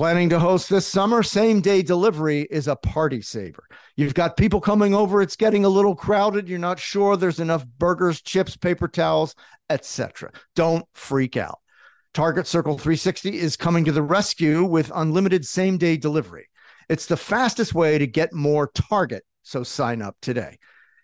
Planning to host this summer? Same day delivery is a party saver. You've got people coming over, it's getting a little crowded, you're not sure there's enough burgers, chips, paper towels, etc. Don't freak out. Target Circle 360 is coming to the rescue with unlimited same day delivery. It's the fastest way to get more Target, so sign up today.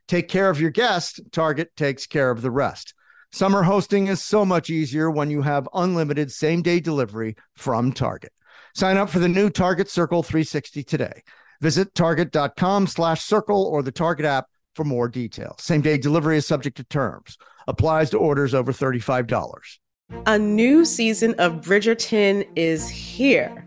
Take care of your guest, Target takes care of the rest. Summer hosting is so much easier when you have unlimited same day delivery from Target. Sign up for the new Target Circle 360 today. Visit target.com slash circle or the Target app for more details. Same day delivery is subject to terms. Applies to orders over $35. A new season of Bridgerton is here.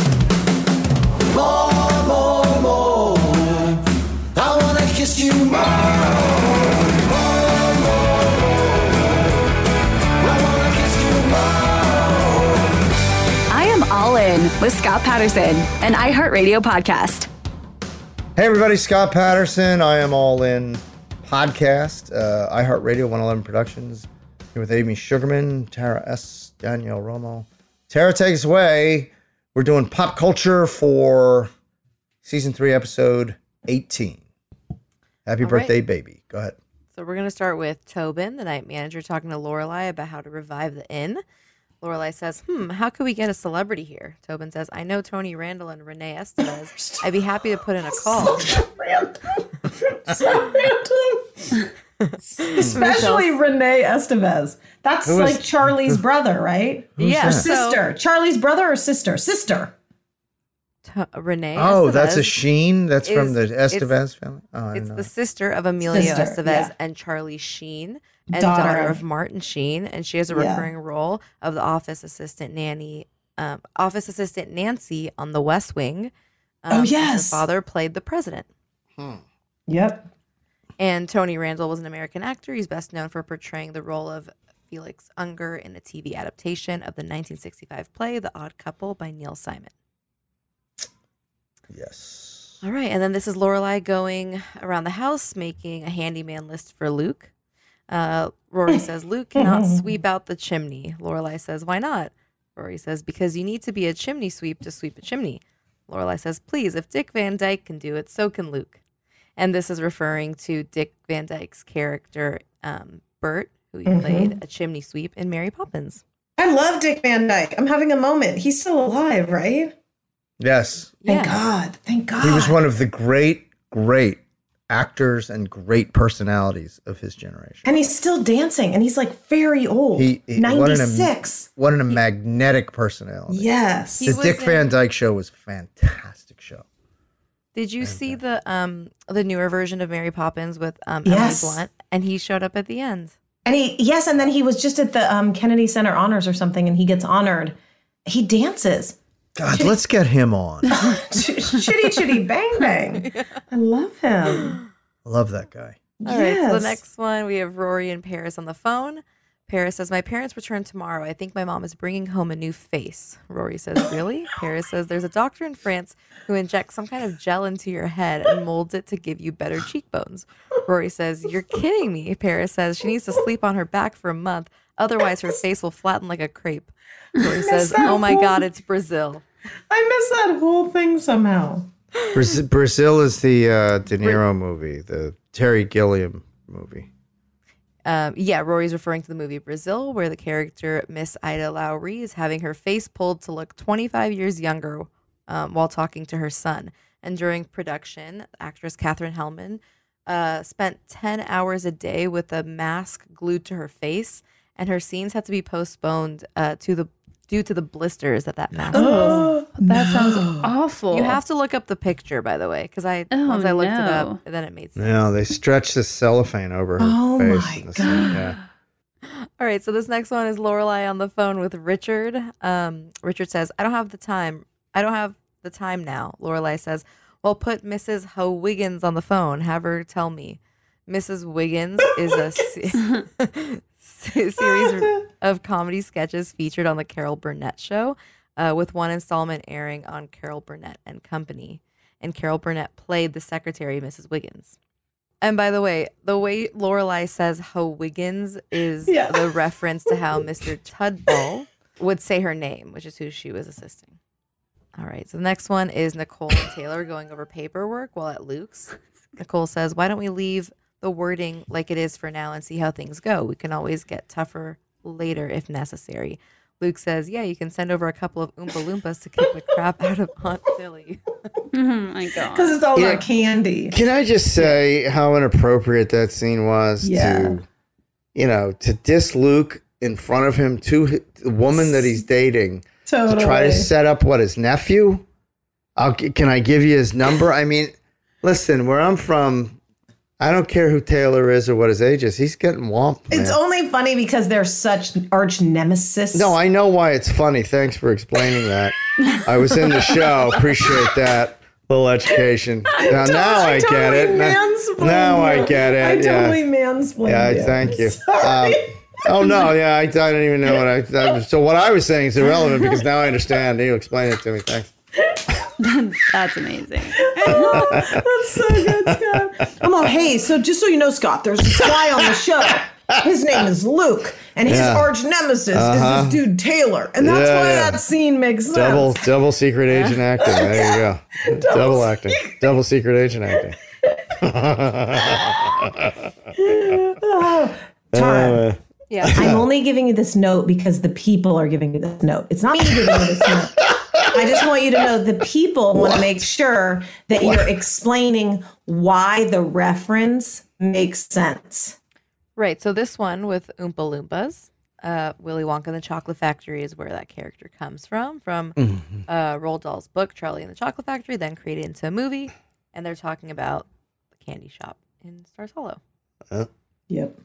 With Scott Patterson, an iHeartRadio podcast. Hey, everybody, Scott Patterson. I am all in podcast, uh, iHeartRadio 111 Productions. Here with Amy Sugarman, Tara S., Danielle Romo. Tara takes away. We're doing pop culture for season three, episode 18. Happy All birthday, right. baby. Go ahead. So we're gonna start with Tobin, the night manager, talking to Lorelai about how to revive the inn. Lorelai says, "Hmm, how could we get a celebrity here?" Tobin says, "I know Tony Randall and Renee Estevez. I'd be happy to put in a call." Especially Renee Estevez. That's Who is- like Charlie's brother, right? Who's Yeah, Or that? sister. Charlie's brother or sister? Sister. T- Renee. Oh, that's a Sheen. That's from the is- Estevez family. Oh, I It's know. the sister of Emilio Sister, Estevez yeah. and Charlie Sheen, and Daughter daughter, of- of Martin Sheen, and she has a Yeah. recurring role of the office assistant nanny, um, office assistant Nancy on The West Wing. Oh, yes. her father played the president. Hmm. Yep. And Tony Randall was an American actor. He's best known for portraying the role of Felix Unger in the TV adaptation of the 1965 play The Odd Couple by Neil Simon. Yes. All right, and then this is Lorelai going around the house making a handyman list for Luke. Uh, Rory says Luke cannot sweep out the chimney. Lorelai says, "Why not?" Rory says, "Because you need to be a chimney sweep to sweep a chimney." Lorelai says, "Please, if Dick Van Dyke can do it, so can Luke." And this is referring to Dick Van Dyke's character um, Bert, who he Mhm. played a chimney sweep in Mary Poppins. I love Dick Van Dyke. I'm having a moment. He's still alive, right? Yes. Thank God. Thank God. He was one of the great, great actors and great personalities of his generation. and he's still dancing, and he's like very old. He, he what an am- 96. What an, magnetic personality. Yes. The Dick in- Van Dyke Show was a fantastic show. Did you see the um the newer version of Mary Poppins with um Yes. Emily Blunt? And he showed up at the end. And he, yes, and then he was just at the um, Kennedy Center Honors or something, and he gets honored. He dances. God, let's get him on. chitty chitty bang bang. I love him. I love that guy. All right, so the next one we have Rory and Paris on the phone. Paris says, My parents return tomorrow. I think my mom is bringing home a new face. Rory says, Really? Paris says, There's a doctor in France who injects some kind of gel into your head and molds it to give you better cheekbones. Rory says, You're kidding me. Paris says, She needs to sleep on her back for a month. Otherwise, her face will flatten like a crepe. Rory says, Oh my God, it's Brazil. I miss that whole thing somehow. Brazil, Brazil is the uh, De Niro movie, the Terry Gilliam movie. Um, yeah, Rory's referring to the movie Brazil, where the character Miss Ida Lowry is having her face pulled to look 25 years younger um, while talking to her son. And during production, actress Katherine Helmond uh, spent 10 hours a day with a mask glued to her face, and her scenes had to be postponed uh, to the due to the blisters that that mask Oh, that sounds awful. You have to look up the picture, by the way, because I Oh, once I looked it up, then it made sense. No, they stretched the cellophane over her Oh face. my in the scene, Yeah. All right, so this next one is Lorelai on the phone with Richard. Um, Richard says, "I don't have the time. I don't have the time now." Lorelai says, "Well, put Mrs. Ho Wiggins on the phone. Have her tell me." Mrs. Wiggins is a se- se- series of comedy sketches featured on the Carol Burnett Show, uh, with one installment airing on Carol Burnett and Company. And Carol Burnett played the secretary, Mrs. Wiggins. And by the way, the way Lorelai says Ho Wiggins is Yeah. the reference to how Mr. Tudball would say her name, which is who she was assisting. All right. So the next one is Nicole and Taylor going over paperwork while at Luke's. Nicole says, Why don't we leave the wording like it is for now and see how things go? We can always get tougher later if necessary. Luke says, Yeah, you can send over a couple of Oompa Loompas to kick the crap out of Aunt Tilly. oh mm-hmm, my god. Because it's all Yeah. about candy. Can I just say how inappropriate that scene was Yeah. to, you know, to diss Luke in front of him to the woman that he's dating Totally. to try to set up what his nephew? I'll, can I give you his number? I mean, listen, where I'm from, I don't care who Taylor is or what his age is. He's getting whomped. It's only funny because they're such arch nemesis. No, I know why it's funny. Thanks for explaining that. I was in the show. Appreciate that. Little education. Now, now I, get totally it. Now, I get it. I yeah. mansplained Yeah, you. thank you. Sorry. Um, oh no, yeah, I, I didn't even know what I. That, so what I was saying is irrelevant because now I understand. You explain it to me. Thanks. That's amazing. That's so good, Scott. I'm all, hey, so just so you know, Scott, there's this guy on the show. His name is Luke, and his Yeah. arch nemesis Uh-huh. is this dude Taylor, and that's Yeah, why yeah. that scene makes sense. Double double secret agent acting. There you go. Double, acting. Double secret agent acting. Oh, Tara, Uh, Yeah. I'm only giving you this note because the people are giving you this note. It's not me giving you this note. I just want you to know the people want to make sure that you're explaining why the reference makes sense. Right. So this one with Oompa Loompas, uh, Willy Wonka and the Chocolate Factory is where that character comes from, from Mm-hmm. uh, Roald Dahl's book, Charlie and the Chocolate Factory, then created into a movie. And they're talking about the candy shop in Stars Hollow. Yep.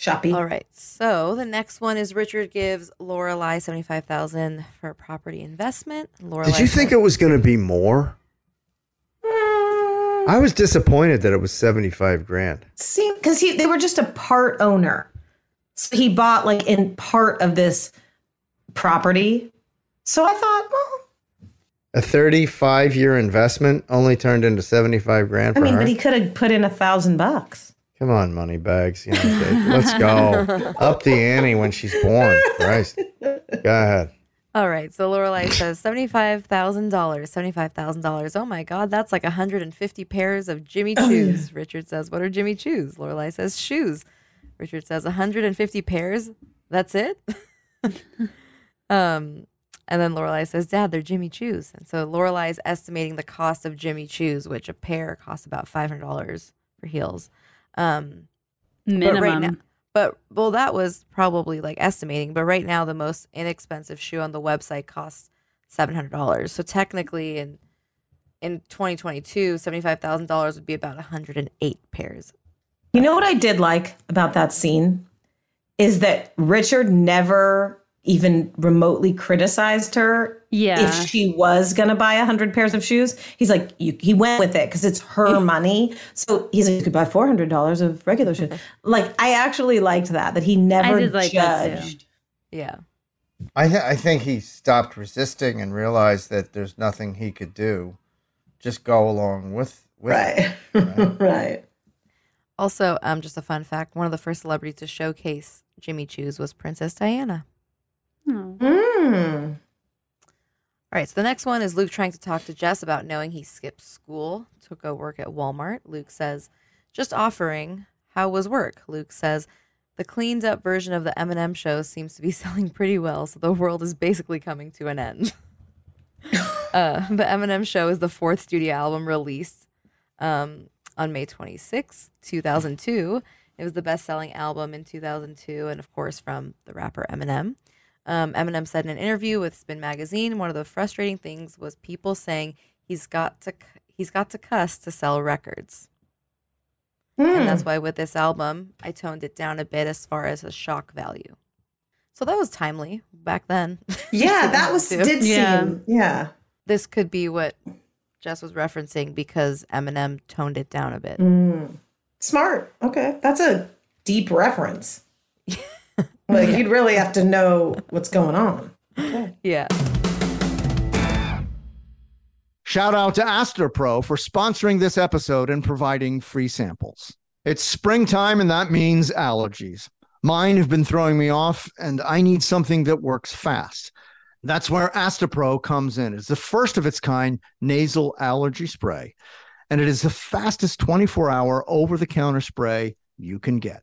Shoppy. All right. So the next one is Richard gives Lorelai seventy five thousand for property investment. Lorelai Did you think it was going to be more? I was disappointed that it was seventy-five grand. See, because he they were just a part owner. So he bought like in part of this property. So I thought, well, A thirty-five-year investment only turned into seventy-five grand I mean, her. but he could have put in a thousand bucks. Come on, money bags. You know, Dave. let's go up the ante when she's born. Christ, go ahead. All right. So Lorelai says seventy-five thousand dollars. Seventy-five thousand dollars. Oh my God, that's like hundred and fifty pairs of Jimmy Choos. Richard says, "What are Jimmy Choos?" Lorelai says, "Shoes." Richard says, hundred and fifty pairs. That's it. um, and then Lorelai says, "Dad, they're Jimmy Choos." And so Lorelai is estimating the cost of Jimmy Choos, which a pair costs about five hundred dollars for heels. Um, Minimum. but right now, but well, that was probably like estimating. But right now, the most inexpensive shoe on the website costs seven hundred dollars. So technically, in in 2022, seventy five thousand dollars would be about hundred and eight pairs. You know what I did like about that scene is that Richard never even remotely criticized her Yeah. if she was going to buy a 100 pairs of shoes. He's like, you, he went with it because it's her money. So he's like, you could buy $400 of regular shoes. Like, I actually liked that, that he never did like that, judged. Yeah. I, th- I think he stopped resisting and realized that there's nothing he could do. Just go along with, with Right. it. right. Also, um, just a fun fact: one of the first celebrities to showcase Jimmy Choos was Princess Diana. Oh. Mm. All right, so the next one is Luke trying to talk to Jess about knowing he skipped school to go work at Walmart. Luke says, "Just offering. How was work?" Luke says, "The cleaned up version of the Eminem show seems to be selling pretty well, so the world is basically coming to an end." uh, the Eminem show is the fourth studio album released um, on May 26, 2002. It was the best selling album in 2002, and of course, from the rapper Eminem. Um, Eminem said in an interview with Spin Magazine, one of the frustrating things was people saying he's got to he's got to cuss to sell records, and that's why with this album I toned it down a bit as far as a shock value. So that was timely back then. Yeah, that was, 2002. did Yeah. seem, yeah. This could be what Jess was referencing because Eminem toned it down a bit. Mm. Smart. Okay. That's a deep reference. like, you'd really have to know what's going on. Yeah. Shout out to Astepro for sponsoring this episode and providing free samples. It's springtime, and that means allergies. Mine have been throwing me off, and I need something that works fast. That's where Astepro comes in. It's the first of its kind nasal allergy spray, and it is the fastest 24 hour over the counter spray you can get.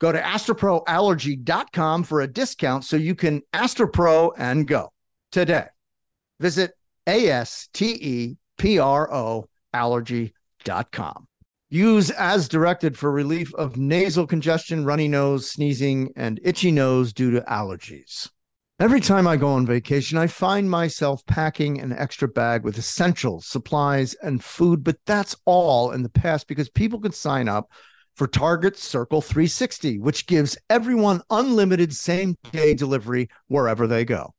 Go to asteproallergy.com for a discount so you can Astepro and go today. Visit A S T E P R O allergy.com. Use as directed for relief of nasal congestion, runny nose, sneezing, and itchy nose due to allergies. Every time I go on vacation, I find myself packing an extra bag with essentials, supplies, and food, but that's all in the past because people can sign up for Target Circle 360, which gives everyone unlimited same day delivery wherever they go.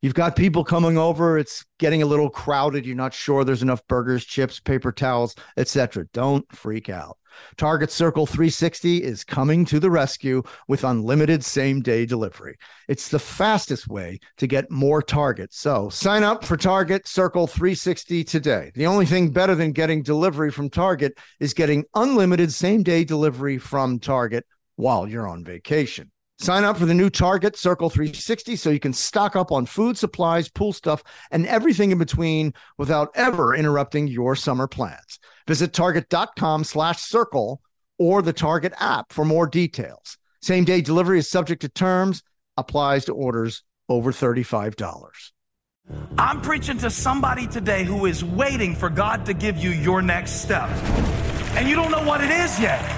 You've got people coming over, it's getting a little crowded, you're not sure there's enough burgers, chips, paper towels, etc. Don't freak out. Target Circle 360 is coming to the rescue with unlimited same day delivery. It's the fastest way to get more targets. So sign up for Target Circle 360 today. The only thing better than getting delivery from Target is getting unlimited same day delivery from Target while you're on vacation. Sign up for the new Target Circle 360 so you can stock up on food, supplies, pool stuff, and everything in between without ever interrupting your summer plans. Visit target.com slash circle or the Target app for more details. Same day delivery is subject to terms, applies to orders over $35. I'm preaching to somebody today who is waiting for God to give you your next step. And you don't know what it is yet.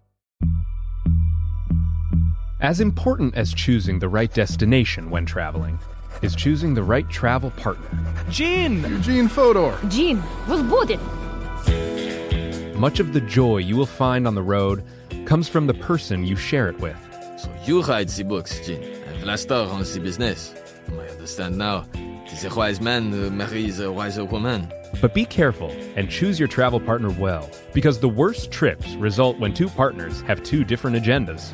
As important as choosing the right destination when traveling is choosing the right travel partner. Gene! Eugene Fodor. Gene, was booted. Much of the joy you will find on the road comes from the person you share it with. So you write the books, Jean, and Vlastar runs the business. I understand now. It is a wise man who marries a wiser woman. But be careful and choose your travel partner well, because the worst trips result when two partners have two different agendas.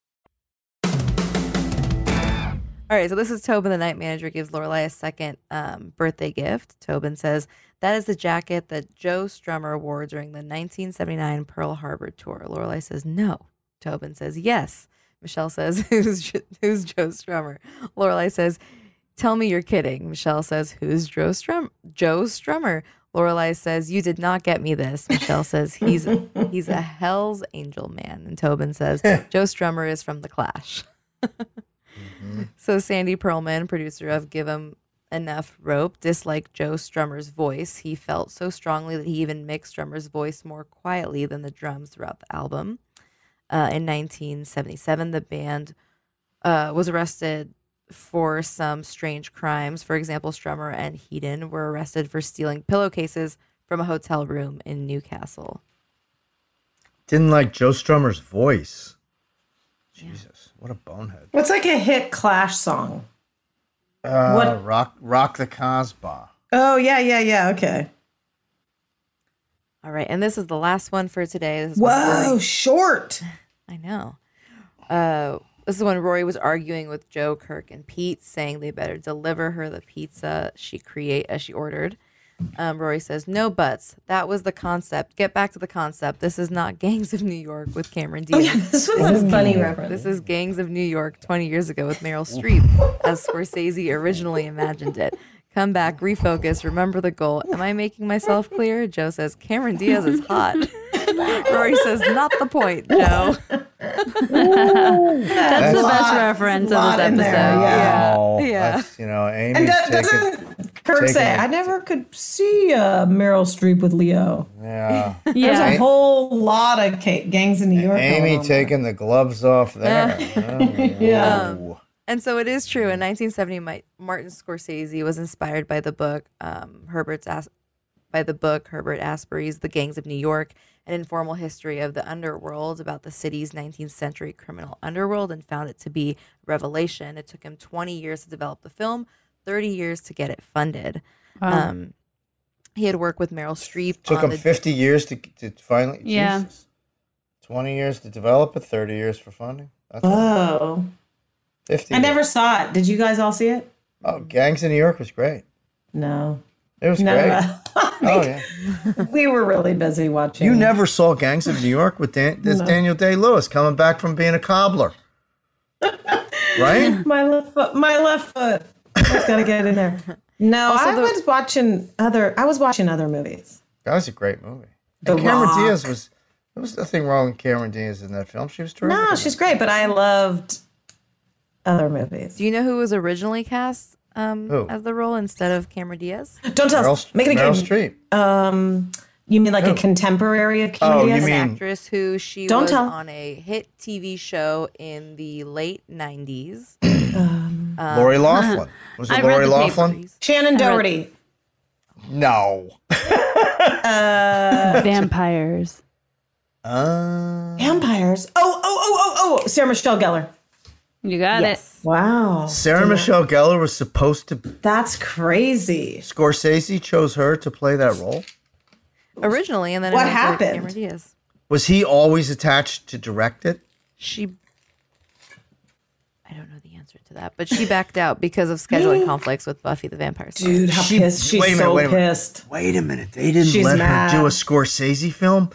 All right, so this is Tobin, the night manager, gives Lorelai a second um, birthday gift. Tobin says that is the jacket that Joe Strummer wore during the 1979 Pearl Harbor tour. Lorelai says no. Tobin says yes. Michelle says who's who's Joe Strummer? Lorelai says, "Tell me you're kidding." Michelle says, "Who's Joe Strum Joe Strummer?" Lorelai says, "You did not get me this." Michelle says, "He's he's a Hell's Angel man," and Tobin says, "Joe Strummer is from the Clash." So Sandy Pearlman, producer of Give 'Em Enough Rope, disliked Joe Strummer's voice. He felt so strongly that he even mixed Strummer's voice more quietly than the drums throughout the album. Uh, in 1977, the band uh, was arrested for some strange crimes. For example, Strummer and Headon were arrested for stealing pillowcases from a hotel room in Newcastle. Didn't like Joe Strummer's voice. Jesus, what a bonehead. What's like a hit Clash song? Uh, What- Rock, rock the Casbah. Oh yeah, yeah, yeah. Okay. All right, and this is the last one for today. This is when Whoa, Rory- short. I know. Uh, this is when Rory was arguing with Joe, Kirk, and Pete, saying they better deliver her the pizza she create as she ordered. Um, Rory says, "No buts. That was the concept. Get back to the concept. This is not Gangs of New York with Cameron Diaz. Oh, yeah, this was a funny reference. This is Gangs of New York 20 years ago with Meryl Streep, as Scorsese originally imagined it. Come back, refocus, remember the goal. Am I making myself clear? Joe says, Cameron Diaz is hot. Rory says, not the point, Joe. That's the best Lot- reference of this episode. there, yeah. Oh, Yeah. you know, Amy's And that, taking, doesn't Kirk taking say, it. I never could see uh, Meryl Streep with Leo. yeah. There's Yeah. a whole lot of ca- gangs in New York. going Amy on taking the gloves off there. Yeah. Whoa. And so it is true. In 1970, Mi- Martin Scorsese was inspired by the book um, Herbert's As- by the book Herbert Asbury's The Gangs of New York, an informal history of the underworld about the city's 19th century criminal underworld, and found it to be revelation. It took him 20 years to develop the film, 30 years to get it funded. Wow. Um, he had worked with Meryl Streep. Took on him the, 50 years to, to finally. Yeah. Jesus. 20 years to develop it, 30 years for funding. That's Oh. 50 I years. never saw it. Did you guys all see it? Oh, Gangs in New York was great. No. It was No. great. oh, yeah. we were really busy watching. You never saw Gangs of New York with Dan- this No. Daniel Day Lewis coming back from being a cobbler. right? my left foot. My left foot. Just gotta get in there. No, Also I the- was watching other. I was watching other movies. That was a great movie. The And Cameron Rock. Diaz was. There was nothing wrong with Cameron Diaz in that film. She was terrific. No, she's great, but I loved other movies. do you know who was originally cast um, Who? as the role instead of Cameron Diaz? Don't tell Meryl, us. Make it Meryl again. Streep. Um, you mean like a contemporary of Oh, Cameron you Diaz? mean- an actress who she Don't was tell. on a hit TV show in the late 90s. Um, Um, Lori Laughlin. Was it I read Lori Laughlin? papers. Shannen Doherty. No. Uh, Vampires. Uh, vampires. Oh, oh, oh, oh, oh. Sarah Michelle Gellar. You got Yes. Wow. Sarah Michelle Gellar was supposed to. That's crazy. Scorsese chose her to play that role. Originally, and then it What went happened? Cameron Diaz. Was he always attached to direct it? She, I don't know the answer to that, but she backed out because of scheduling conflicts with Buffy the Vampire Slayer. Dude, how She- pissed. She's wait a minute, so wait a pissed. Wait a minute. They didn't She's let mad. her do a Scorsese film?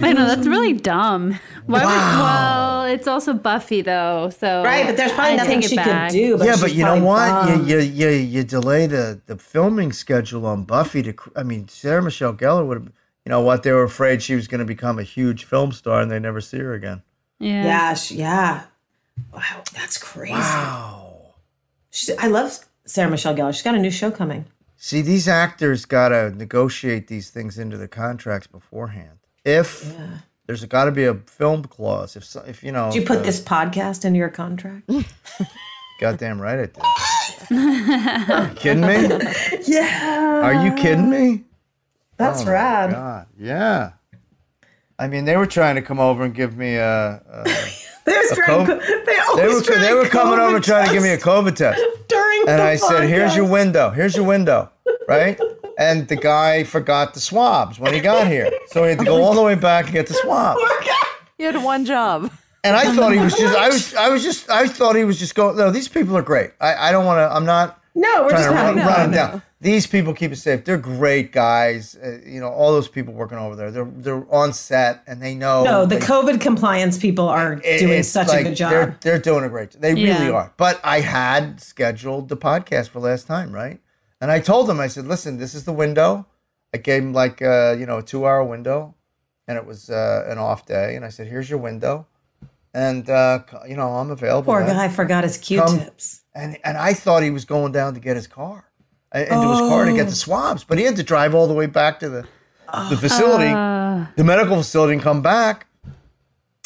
I know that's really dumb. Why would, well, it's also Buffy though, so Right, but there's probably I nothing she back. could do. But yeah, but you know probably what? You, you you you delay the the filming schedule on Buffy to. I mean, Sarah Michelle Gellar would have. You know what? They were afraid she was going to become a huge film star, and they never see her again. Yeah. Yeah, she, yeah. Wow, that's crazy. Wow. I love Sarah Michelle Gellar. She's got a new show coming. See, these actors got to negotiate these things into the contracts beforehand. If there's got to be a film clause, if if you know, Did you put uh, this podcast into your contract? goddamn right it did. Are you kidding me? yeah. Are you kidding me? That's Oh rad. God, yeah. I mean, they were trying to come over and give me a. a There's a trying- COVID- they they were try they were coming over COVID trying to give me a COVID test. during and the I said, "Here's your window. Here's your window." Right? And the guy forgot the swabs when he got here, so he had to go all the way back and get the swabs. You had one job. And I thought he was just, I was, I was just, I thought he was just going. No, these people are great. I, I don't want to. I'm not. No, we're trying just to having run, run fun. them down. These people keep it safe. They're great guys. Uh, you know, all those people working over there. They're they're on set and they know. No, the COVID compliance people are it- doing such like a good job. They're, they're doing a great job. They really are. But I had scheduled the podcast for last time, right? And I told them, I said, listen, this is the window. I gave him like, uh, you know, a two hour window and it was uh, an off day. And I said, here's your window. And, uh, you know, I'm available. Poor guy forgot his Q-tips. And, and I thought he was going down to get his car, into his car to get Oh. the swabs. But he had to drive all the way back to the, the facility, Uh. the medical facility, and come back.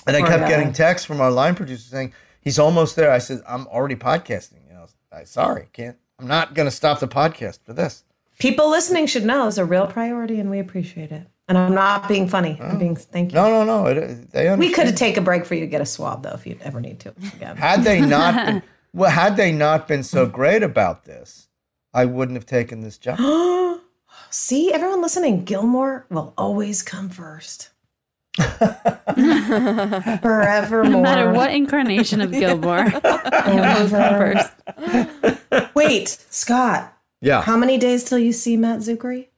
And I kept getting texts from our line producer saying he's almost there. I said I'm already podcasting. You know, I sorry, can't. I'm not going to stop the podcast for this. People listening should know it's a real priority, and we appreciate it. And I'm not being funny. I'm being thank you. No, no, no. It, they We could take a break for you to get a swab, though, if you ever need to. Again. Had they not been, well, had they not been so great about this, I wouldn't have taken this job. See, everyone listening, Gilmore will always come first. Forevermore. No matter what incarnation of Gilmore, it will come first. Wait, Scott. Yeah. How many days till you see Matt Czuchry?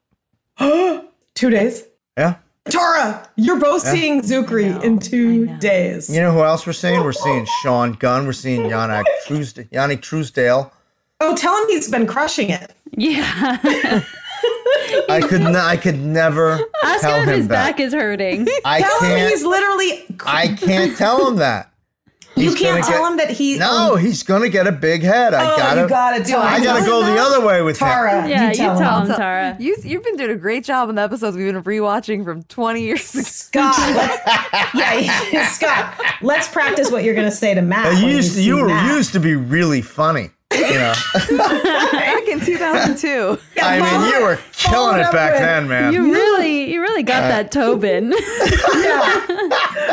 two days. Yeah. Tara, you're both Yeah. seeing Czuchry in two days. You know who else we're seeing? We're seeing Sean Gunn. We're seeing Yanic, oh Truesdale, Yanic Truesdale. Oh, tell him he's been crushing it. Yeah. I could n- I could never Ask tell him if him his that. back is hurting. I tell him can't- he's literally. I can't tell him that. You He's can't gonna tell get- him that he. No, oh. he's gonna get a big head. I Oh, gotta. you gotta tell I gotta go the other way with Tara, him. Yeah, you tell, tell him. him, Tara. You, you've been doing a great job in the episodes we've been rewatching from 20 years ago. Scott, let's, yeah, Scott, let's practice what you're going to say to Matt. When you used see you were Matt. used to be really funny. You know, Back in 2002. I mean, you were killing it back with- then, man. You really, you really got that uh, Tobin.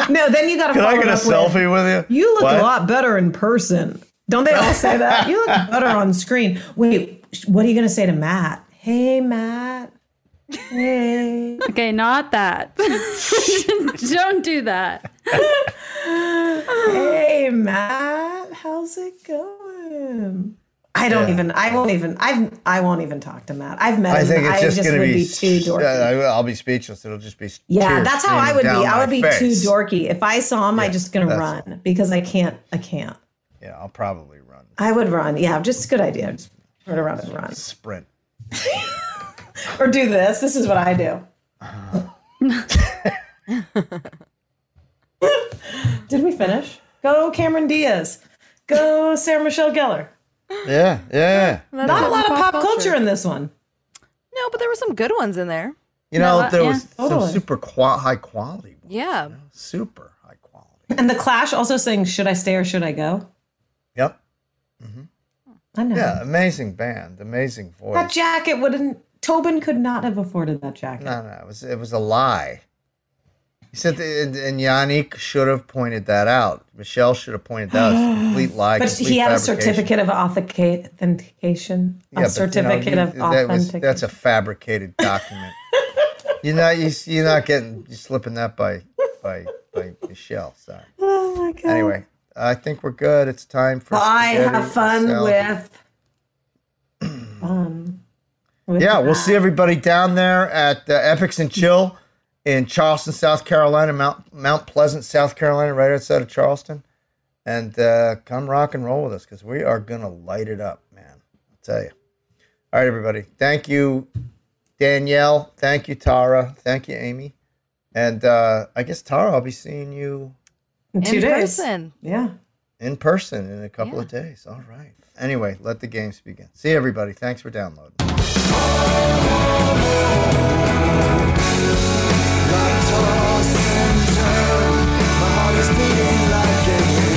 No, then you got to Can I get a it up with, selfie with you? You look What? a lot better in person. Don't they all say that? You look better on screen. Wait, what are you going to say to Matt? Hey, Matt. Hey. okay, not that. Don't do that. hey, Matt. How's it going? I don't Yeah. even. I won't even. I've. I won't even talk to Matt. I've met I him. think it's I just, gonna be, be, too dorky. Uh, I'll be speechless. It'll just be Yeah, that's how I would be. I would be face. too dorky. If I saw him, I'm just gonna run because I can't. I can't. Yeah, I'll probably run I would run. Yeah, just a good idea. Just turn around and run. sprint. Or do this. This is what I do. Did we finish? Go Cameron Diaz. Go Sarah Michelle Gellar. Yeah, yeah. Not a lot of pop culture in this one. No, but there were some good ones in there. You know, No, there yeah, was totally. some super qua- high quality, Yeah. super. High quality. And the Clash also saying, "Should I stay or should I go?" Yep. Mm-hmm. I know. Yeah, amazing band, amazing voice. That jacket wouldn't. Tobin could not have afforded that jacket. No, no, it was it was a lie. He said, that, and, and Yanic should have pointed that out. Michelle should have pointed that out. It's a complete lie. But complete he had a certificate of authentication. Yeah, but, a you know, certificate you- of that was, authentication. That's a fabricated document. you're not you, you're not getting you're slipping that by by by Michelle. Sorry. oh my god. Anyway, I think we're good. It's time for. Well, I have fun salad. with. Um, with Yeah, we'll see everybody down there at uh, Epics and Chill in Charleston, South Carolina, Mount Mount Pleasant, South Carolina, right outside of Charleston. And uh, come rock and roll with us because we are gonna light it up, man. I'll tell you. All right, everybody. Thank you, Danielle. Thank you, Tara. Thank you, Amy. And uh, I guess Tara, I'll be seeing you. in two In days. person. Yeah. in person in a couple of days. All right. Anyway, let the games begin. See you, everybody. Thanks for downloading. Hey, everybody, and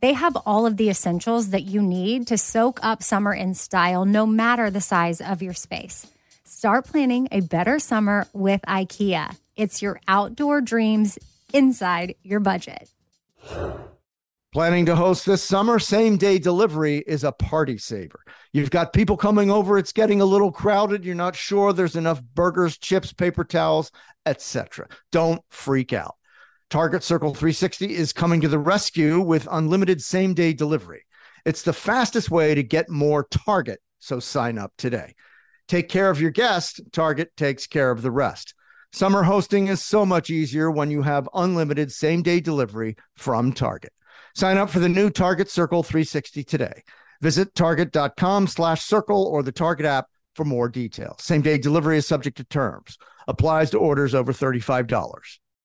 they have all of the essentials that you need to soak up summer in style, no matter the size of your space. Start planning a better summer with IKEA. It's your outdoor dreams inside your budget. Planning to host this summer? Same day delivery is a party saver. You've got people coming over, it's getting a little crowded, you're not sure there's enough burgers, chips, paper towels, etc. Don't freak out. Target Circle 360 is coming to the rescue with unlimited same day delivery. It's the fastest way to get more Target, so sign up today. Take care of your guest, Target takes care of the rest. Summer hosting is so much easier when you have unlimited same day delivery from Target. Sign up for the new Target Circle 360 today. Visit target.com slash circle or the Target app for more details. Same day delivery is subject to terms. Applies to orders over $35.